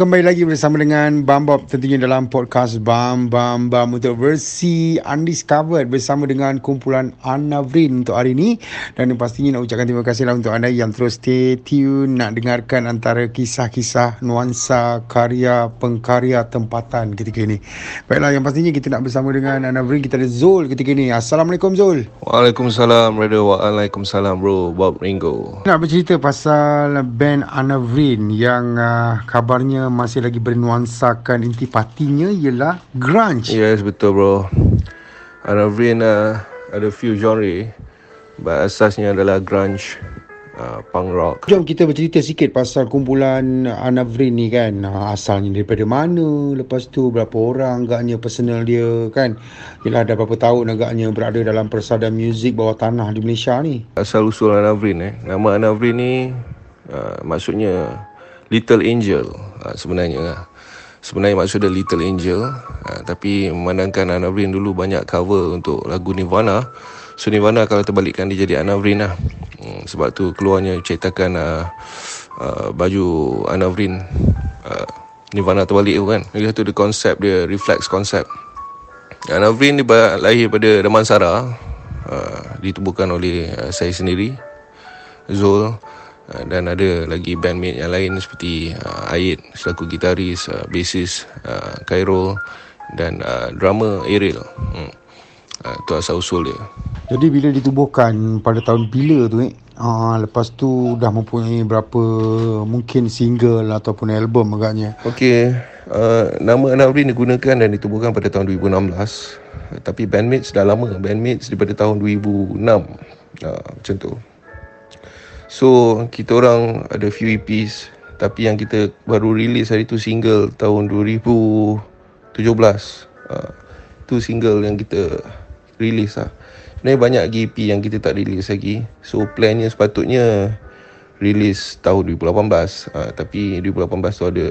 kembali lagi bersama dengan Bam Bob tentunya dalam podcast Bam Bam Bam untuk versi undiscovered bersama dengan kumpulan Anavrin untuk hari ini dan pastinya nak ucapkan terima kasih lah untuk anda yang terus stay tune nak dengarkan antara kisah-kisah nuansa karya pengkarya tempatan ketika ini. Baiklah yang pastinya kita nak bersama dengan Anavrin kita ada Zul ketika ini. Assalamualaikum Zul. Waalaikumsalam Radio Waalaikumsalam bro Bob Ringo. Nak bercerita pasal band Anavrin yang uh, kabarnya masih lagi bernuansakan intipatinya ialah grunge. Yes betul bro. Anavrin uh, ada few genre but asasnya adalah grunge uh, punk rock. Jom kita bercerita sikit pasal kumpulan Anavrin ni kan. Uh, asalnya daripada mana, lepas tu berapa orang agaknya personal dia kan. Yelah dah berapa tahun agaknya berada dalam persada muzik bawah tanah di Malaysia ni. Asal usul Anavrin eh. Nama Anavrin ni uh, maksudnya Little Angel uh, sebenarnya. Lah. Sebenarnya maksud dia Little Angel. Uh, Tapi memandangkan Anavrin dulu banyak cover untuk lagu Nirvana. So Nirvana kalau terbalikkan dia jadi Anavrin lah. Hmm, Sebab tu keluarnya ceritakan uh, uh, baju Anavrin uh, Nirvana terbalik tu kan. Jadi tu dia konsep dia reflex konsep Anavrin dia lahir pada Damansara. Uh, Ditubuhkan oleh uh, saya sendiri Zul Uh, dan ada lagi bandmate yang lain seperti uh, Ayed selaku gitaris, uh, bassist uh, Cairo dan uh, drummer Ariel. Hmm. Uh, tu asal usul dia. Jadi bila ditubuhkan pada tahun bila tu eh? Uh, lepas tu dah mempunyai berapa mungkin single ataupun album agaknya. Okey, uh, nama Anavrin digunakan dan ditubuhkan pada tahun 2016. Uh, tapi bandmates dah lama, bandmates daripada tahun 2006. Uh, macam tu. So kita orang ada few EPs Tapi yang kita baru release hari tu single tahun 2017 uh, Tu single yang kita release lah. Sebenarnya banyak lagi EP yang kita tak release lagi. So plannya sepatutnya release tahun 2018 uh, Tapi 2018 tu ada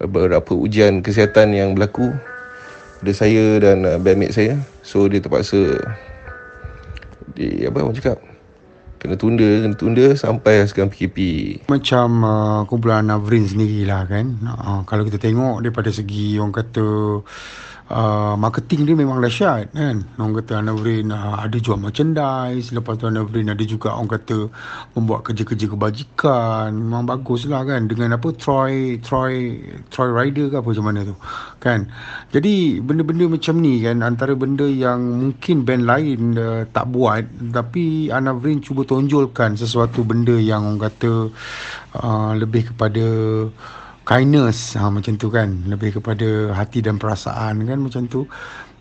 beberapa ujian kesihatan yang berlaku. Ada saya dan uh, bandmate saya. So dia terpaksa di, Apa orang cakap kena tunda kena tunda sampai sekarang PKP macam uh, kumpulan Navrin sendirilah kan. Uh, kalau kita tengok daripada segi orang kata uh, marketing dia memang dahsyat kan? Orang kata Navrin uh, ada jual merchandise lepas tu Navrin ada juga orang kata membuat kerja-kerja kebajikan memang bagus lah kan? Dengan apa Troy Troy Troy Rider ke apa macam mana tu kan? Jadi benda-benda macam ni kan antara benda yang mungkin band lain uh, tak buat tapi Anavrin cuba tonjolkan sesuatu benda yang orang kata uh, lebih kepada kindness ha, macam tu kan. Lebih kepada hati dan perasaan kan macam tu.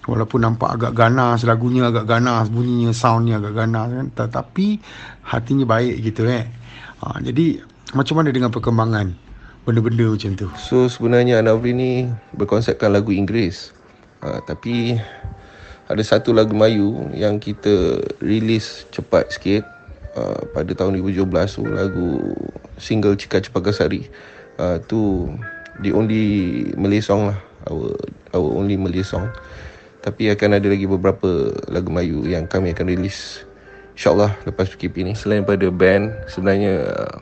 Walaupun nampak agak ganas lagunya agak ganas bunyinya soundnya agak ganas kan. Tetapi hatinya baik gitu eh. Ha, jadi macam mana dengan perkembangan benda-benda macam tu? So sebenarnya Anavri ni berkonsepkan lagu Inggeris. Ha, tapi ada satu lagu Melayu yang kita release cepat sikit uh, pada tahun 2017 tu lagu single Cika Cepagasari uh, tu the only Malay song lah our our only Malay song. Tapi akan ada lagi beberapa lagu Melayu yang kami akan release insyaallah lepas PKP ni selain pada band sebenarnya uh,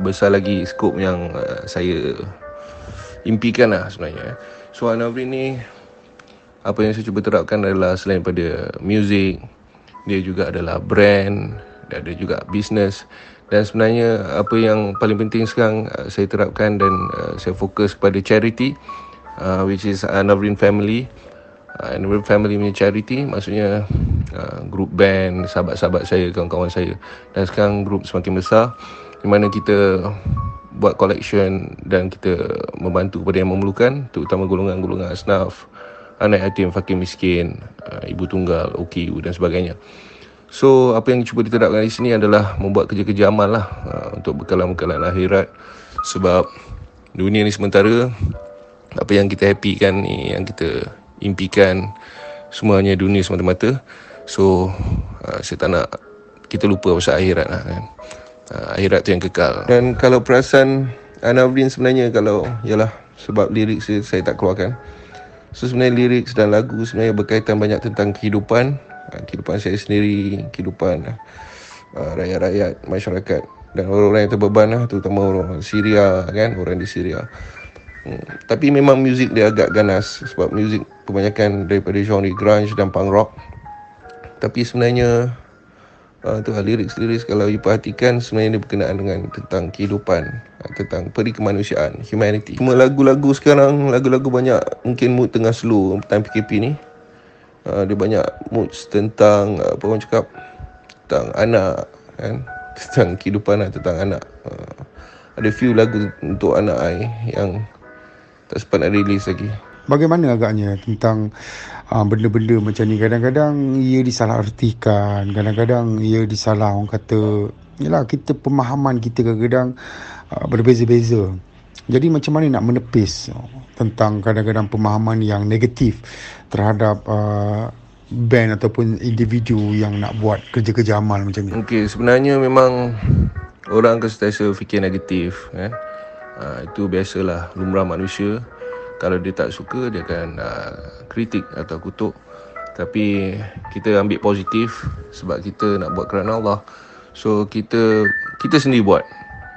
besar lagi skop yang uh, saya impikan lah sebenarnya. So Anavri ni apa yang saya cuba terapkan adalah selain pada music dia juga adalah brand dan ada juga business dan sebenarnya apa yang paling penting sekarang uh, saya terapkan dan uh, saya fokus kepada charity uh, which is Anavrin Family. Uh, Anavrin Family punya charity maksudnya uh, group band sahabat-sahabat saya kawan-kawan saya. Dan sekarang group semakin besar di mana kita buat collection dan kita membantu kepada yang memerlukan terutama golongan-golongan asnaf anak yatim fakir miskin uh, ibu tunggal OKU dan sebagainya So apa yang cuba diterapkan di sini adalah membuat kerja-kerja amal lah uh, untuk bekalan-bekalan akhirat. Sebab dunia ni sementara apa yang kita happy kan ni yang kita impikan semuanya dunia semata-mata. So uh, saya tak nak kita lupa pasal akhirat lah kan. Uh, akhirat tu yang kekal. Dan kalau perasan Anavrin sebenarnya kalau yalah sebab lirik saya, saya tak keluarkan. So sebenarnya lirik dan lagu sebenarnya berkaitan banyak tentang kehidupan kehidupan saya sendiri, kehidupan uh, rakyat-rakyat masyarakat dan orang-orang yang terbeban lah, terutama orang Syria kan, orang di Syria. hmm, tapi memang muzik dia agak ganas sebab muzik kebanyakan daripada genre grunge dan punk rock. Tapi sebenarnya uh, tu lah, lirik-lirik kalau you perhatikan sebenarnya dia berkenaan dengan tentang kehidupan tentang peri kemanusiaan humanity. Cuma lagu-lagu sekarang lagu-lagu banyak mungkin mood tengah slow time PKP ni uh, dia banyak moods tentang uh, apa orang cakap tentang anak kan? Tentang kehidupan lah, tentang anak. Uh, ada few lagu untuk anak I yang tak sempat nak release lagi. Bagaimana agaknya tentang uh, benda-benda macam ni? Kadang-kadang ia disalahartikan kadang-kadang ia disalah orang kata. Yalah kita pemahaman kita kadang-kadang uh, berbeza-beza. Jadi macam mana nak menepis tentang kadang-kadang pemahaman yang negatif terhadap uh, band ataupun individu yang nak buat kerja-kerja amal macam ni? Okey, sebenarnya memang orang akan sentiasa fikir negatif kan uh, itu biasalah lumrah manusia. Kalau dia tak suka dia akan uh, kritik atau kutuk. Tapi kita ambil positif sebab kita nak buat kerana Allah. So kita kita sendiri buat.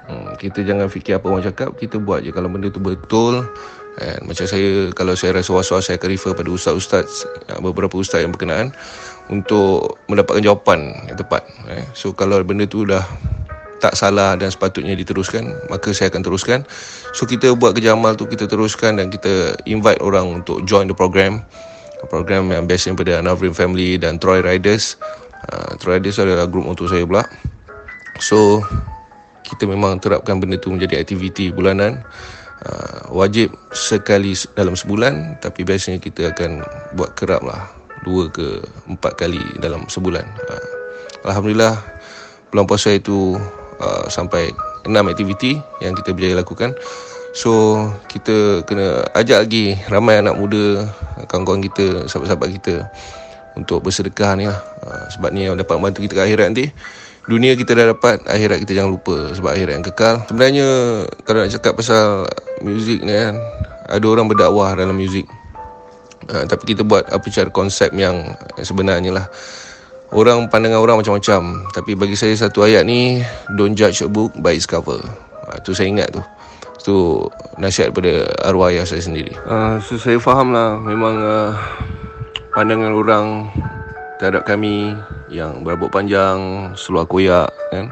Hmm, kita jangan fikir apa orang cakap kita buat je. Kalau benda tu betul And macam saya kalau saya rasa was-was saya akan refer pada ustaz-ustaz uh, beberapa ustaz yang berkenaan untuk mendapatkan jawapan yang tepat eh. so kalau benda tu dah tak salah dan sepatutnya diteruskan maka saya akan teruskan. So kita buat kerja amal tu kita teruskan dan kita invite orang untuk join the program. Program yang best daripada Navrin Family dan Troy Riders. Uh, Troy Riders adalah grup untuk saya pula. So kita memang terapkan benda tu menjadi aktiviti bulanan uh, wajib sekali dalam sebulan tapi biasanya kita akan buat kerap lah dua ke empat kali dalam sebulan uh, Alhamdulillah bulan puasa itu uh, sampai enam aktiviti yang kita berjaya lakukan. So kita kena ajak lagi ramai anak muda, kawan-kawan kita, sahabat-sahabat kita untuk bersedekah ni lah. Sebab ni yang dapat membantu kita ke akhirat nanti. Dunia kita dah dapat, akhirat kita jangan lupa sebab akhirat yang kekal. Sebenarnya kalau nak cakap pasal muzik ni kan, ada orang berdakwah dalam muzik. Uh, tapi kita buat apa cara konsep yang sebenarnya lah. Orang pandangan orang macam-macam Tapi bagi saya satu ayat ni Don't judge a book by its cover ha, Tu saya ingat tu Tu nasihat daripada arwah ayah saya sendiri uh, So saya faham lah Memang uh, Pandangan orang Terhadap kami Yang berabut panjang Seluar koyak kan?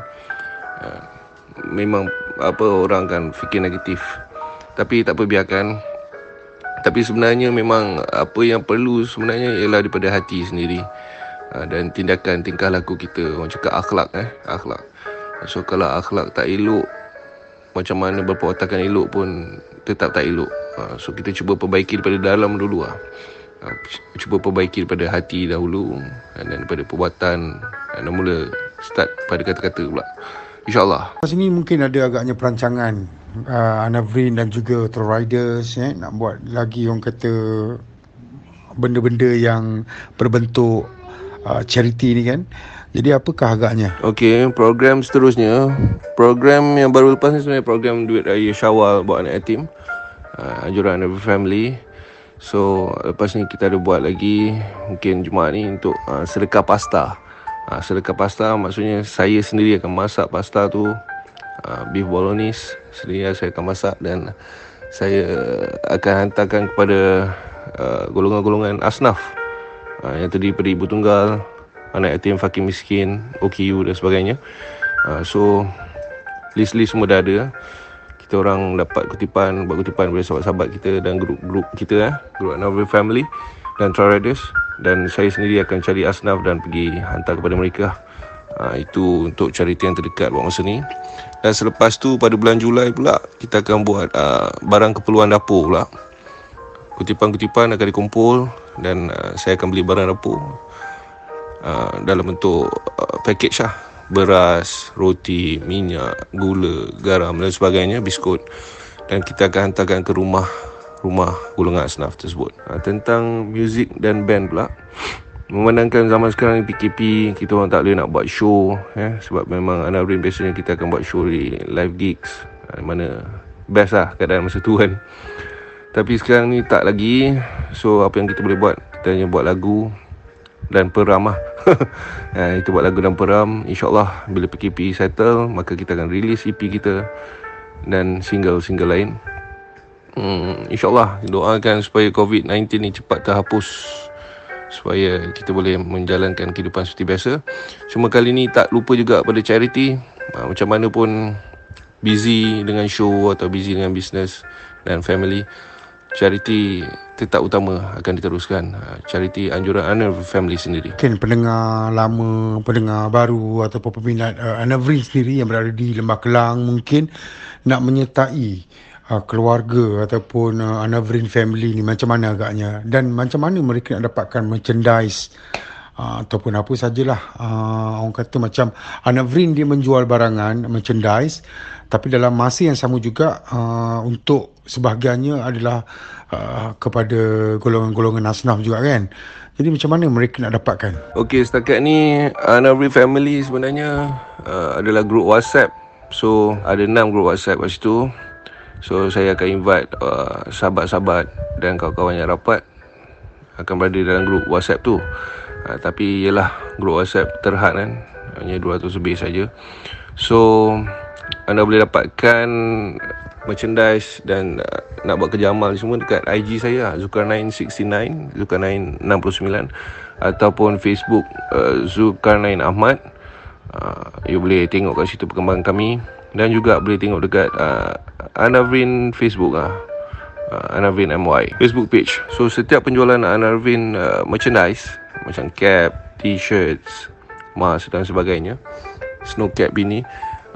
Uh, Memang Apa orang kan fikir negatif. Tapi tak apa biarkan. Tapi sebenarnya memang Apa yang perlu sebenarnya Ialah daripada hati sendiri. Ha, dan tindakan tingkah laku kita. Orang cakap akhlak eh? Akhlak. So kalau akhlak tak elok macam mana berperwatakan elok pun tetap tak elok. Ha, so kita cuba perbaiki daripada dalam dulu lah ha, cuba perbaiki daripada hati dahulu dan daripada perbuatan dan mula start pada kata-kata pula InsyaAllah Di sini mungkin ada agaknya perancangan uh, Anavrin dan juga Troll Riders eh, Nak buat lagi orang kata Benda-benda yang berbentuk uh, charity ni kan. Jadi apakah agaknya? Okey, program seterusnya, program yang baru lepas ni sebenarnya program duit raya Syawal buat anak yatim. Uh, anjuran every family. So, lepas ni kita ada buat lagi mungkin Jumaat ni untuk uh, sedekah pasta. Uh, sedekah pasta maksudnya saya sendiri akan masak pasta tu uh, beef bolognese sendiri saya akan masak dan saya akan hantarkan kepada uh, golongan-golongan asnaf uh, yang terdiri daripada ibu tunggal, anak yatim, fakir miskin, OKU dan sebagainya. Uh, so list-list semua dah ada. Kita orang dapat kutipan, buat kutipan daripada sahabat-sahabat kita dan grup-grup kita eh, grup Novel Family dan Troy dan saya sendiri akan cari asnaf dan pergi hantar kepada mereka. Uh, itu untuk charity yang terdekat buat masa ni. Dan selepas tu pada bulan Julai pula kita akan buat uh, barang keperluan dapur pula. Kutipan-kutipan akan dikumpul dan uh, saya akan beli barang dapur uh, dalam bentuk uh, package lah beras, roti, minyak, gula, garam dan sebagainya, biskut. Dan kita akan hantarkan ke rumah rumah golongan asnaf tersebut. Uh, tentang muzik dan band pula. Memandangkan zaman sekarang PKP kita orang tak boleh nak buat show eh, sebab memang Anabrin biasanya kita akan buat show di live gigs. Uh, mana best lah keadaan masa tu kan. Tapi sekarang ni tak lagi. So apa yang kita boleh buat? Kita hanya buat lagu Dan peram lah ha, Itu buat lagu dan peram InsyaAllah Bila PKP settle Maka kita akan release EP kita Dan single-single lain Hmm, InsyaAllah doakan supaya COVID-19 ni cepat terhapus supaya kita boleh menjalankan kehidupan seperti biasa. Cuma kali ni tak lupa juga pada charity. Uh, macam mana pun busy dengan show atau busy dengan business dan family charity tetap utama akan diteruskan charity anjuran Anna family sendiri. Mungkin pendengar lama pendengar baru ataupun peminat uh, Anna sendiri yang berada di Lembah Kelang mungkin nak menyertai uh, keluarga ataupun uh, Anna Vrin family ni macam mana agaknya? Dan macam mana mereka nak dapatkan merchandise Uh, ataupun apa sajalah uh, orang kata macam Anavrin dia menjual barangan merchandise tapi dalam masa yang sama juga uh, untuk sebahagiannya adalah uh, kepada golongan-golongan asnaf juga kan. Jadi macam mana mereka nak dapatkan? Okey setakat ni Anavrin family sebenarnya uh, adalah grup WhatsApp. So ada enam grup WhatsApp kat situ. So saya akan invite uh, sahabat-sahabat dan kawan-kawan yang rapat akan berada dalam grup WhatsApp tu. Uh, tapi ialah grup WhatsApp terhad kan. Hanya 200 lebih saja. So anda boleh dapatkan merchandise dan uh, nak buat kerja amal semua dekat IG saya Zulkarnain69 Zulkarnain69 ataupun Facebook uh, Zulkarnain Ahmad. Uh, you boleh tengok kat situ perkembangan kami. Dan juga boleh tengok dekat uh, Anavrin Facebook uh, uh, Anavrin MY Facebook page. So setiap penjualan Anavrin uh, merchandise macam cap, t-shirts, mask dan sebagainya snow cap ini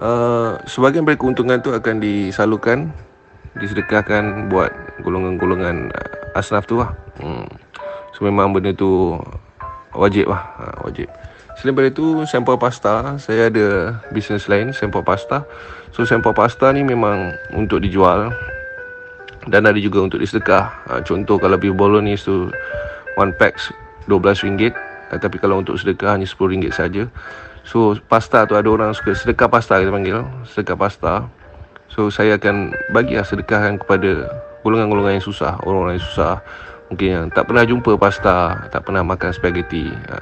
uh, sebahagian dari keuntungan tu akan disalurkan disedekahkan buat golongan-golongan uh, asnaf tu lah. Hmm. so memang benda tu wajib lah. Uh, wajib. Selain daripada tu sampel pasta. Saya ada bisnes lain sampel pasta. So sampel pasta ni memang untuk dijual. Dan ada juga untuk disedekah. Uh, contoh kalau beef bolognese tu one pack RM12 uh, tapi kalau untuk sedekah hanya RM10 saja So pasta tu ada orang suka sedekah pasta kita panggil. Sedekah pasta. So saya akan bagi lah sedekahkan kepada golongan-golongan yang susah Orang-orang yang susah. Mungkin yang tak pernah jumpa pasta Tak pernah makan spaghetti. Ha,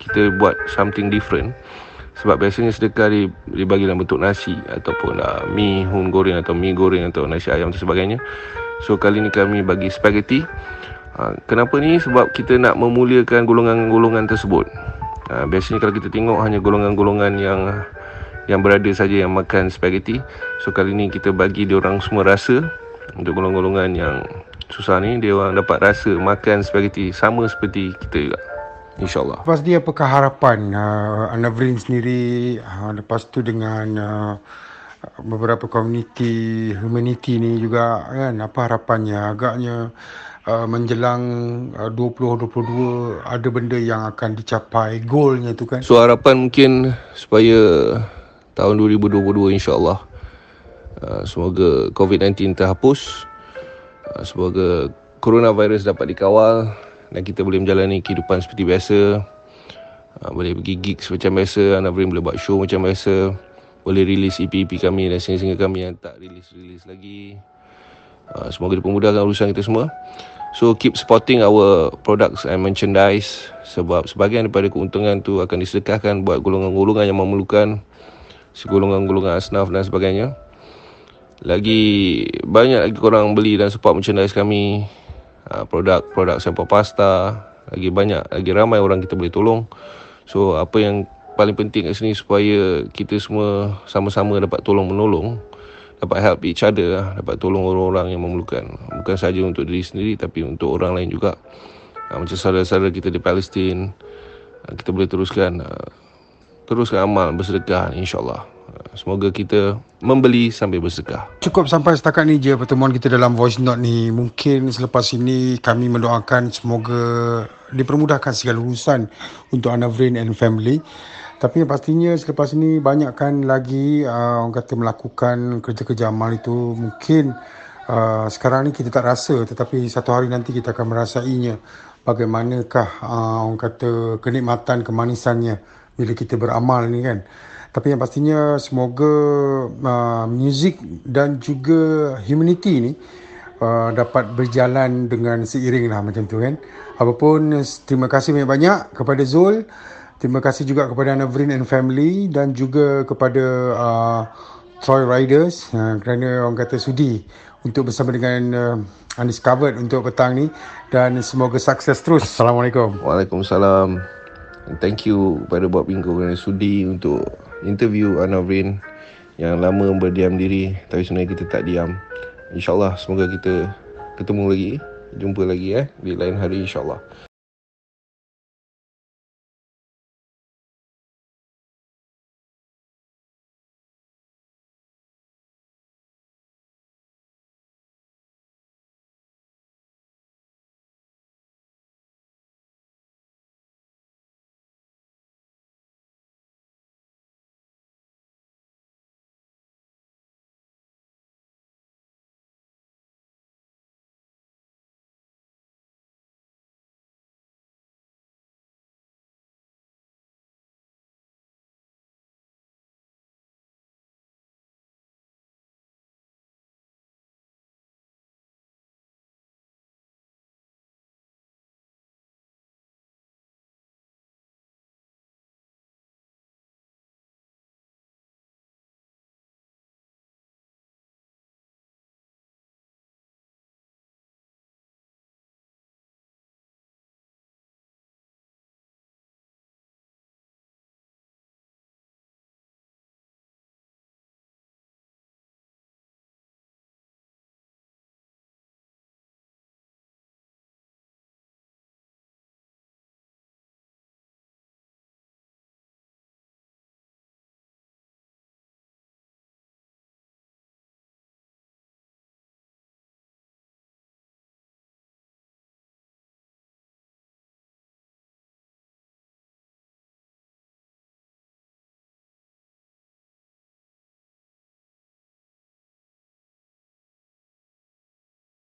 Kita buat something different. Sebab biasanya sedekah dibagi dalam bentuk nasi Ataupun uh, mi hun goreng atau mi goreng Atau nasi ayam dan sebagainya. So kali ni kami bagi spaghetti. Ha, Kenapa ni? Sebab kita nak memuliakan golongan-golongan tersebut Ha, biasanya kalau kita tengok hanya golongan-golongan yang yang berada saja yang makan spaghetti. So kali ni kita bagi dia orang semua rasa untuk golongan-golongan yang susah ni dia orang dapat rasa makan spaghetti sama seperti kita juga. InsyaAllah. Lepas dia apakah harapan uh, Anavrin sendiri uh, lepas tu dengan uh, beberapa komuniti humanity ni juga kan apa harapannya agaknya Uh, menjelang uh, 2022 ada benda yang akan dicapai goalnya tu kan? So harapan mungkin supaya tahun 2022 insyaallah uh, semoga covid-19 terhapus uh, semoga coronavirus dapat dikawal dan kita boleh menjalani kehidupan seperti biasa. Uh, boleh pergi gigs macam biasa anak boleh buat show macam biasa boleh release EP-EP kami dan single-single kami yang tak release-release lagi uh, semoga dipermudahkan urusan kita semua So keep supporting our products and merchandise sebab sebahagian daripada keuntungan tu akan disedekahkan buat golongan-golongan yang memerlukan segolongan-golongan asnaf dan sebagainya. Lagi banyak lagi korang beli dan support merchandise kami ah, produk-produk sampel pasta lagi banyak lagi ramai orang kita boleh tolong. So apa yang paling penting kat sini supaya kita semua sama-sama dapat tolong menolong dapat help each other lah, dapat tolong orang-orang yang memerlukan. Bukan saja untuk diri sendiri tapi untuk orang lain juga. Uh, macam saudara-saudara kita di Palestin uh, kita boleh teruskan uh, teruskan amal bersedekah insyaallah. Semoga kita membeli sambil bersedekah. Cukup sampai setakat ni je pertemuan kita dalam voice note ni. Mungkin selepas ini kami mendoakan semoga dipermudahkan segala urusan untuk Anavrin and family tapi pastinya selepas ini banyakkan lagi uh, orang kata melakukan kerja-kerja amal itu mungkin uh, sekarang ni kita tak rasa tetapi satu hari nanti kita akan merasainya bagaimanakah uh, orang kata kenikmatan kemanisannya bila kita beramal ni kan. Tapi yang pastinya semoga uh, music dan juga humanity ni uh, dapat berjalan dengan seiring lah macam tu kan. Apapun terima kasih banyak-banyak kepada Zul. Terima kasih juga kepada Navrin and family dan juga kepada uh, Troy Riders uh, kerana orang kata sudi untuk bersama dengan uh, Undiscovered untuk petang ni dan semoga sukses terus. Assalamualaikum. Waalaikumsalam. Thank you kepada Bob Bingo kerana sudi untuk interview Anavrin yang lama berdiam diri tapi sebenarnya kita tak diam. InsyaAllah semoga kita ketemu lagi, jumpa lagi eh di lain hari insyaAllah.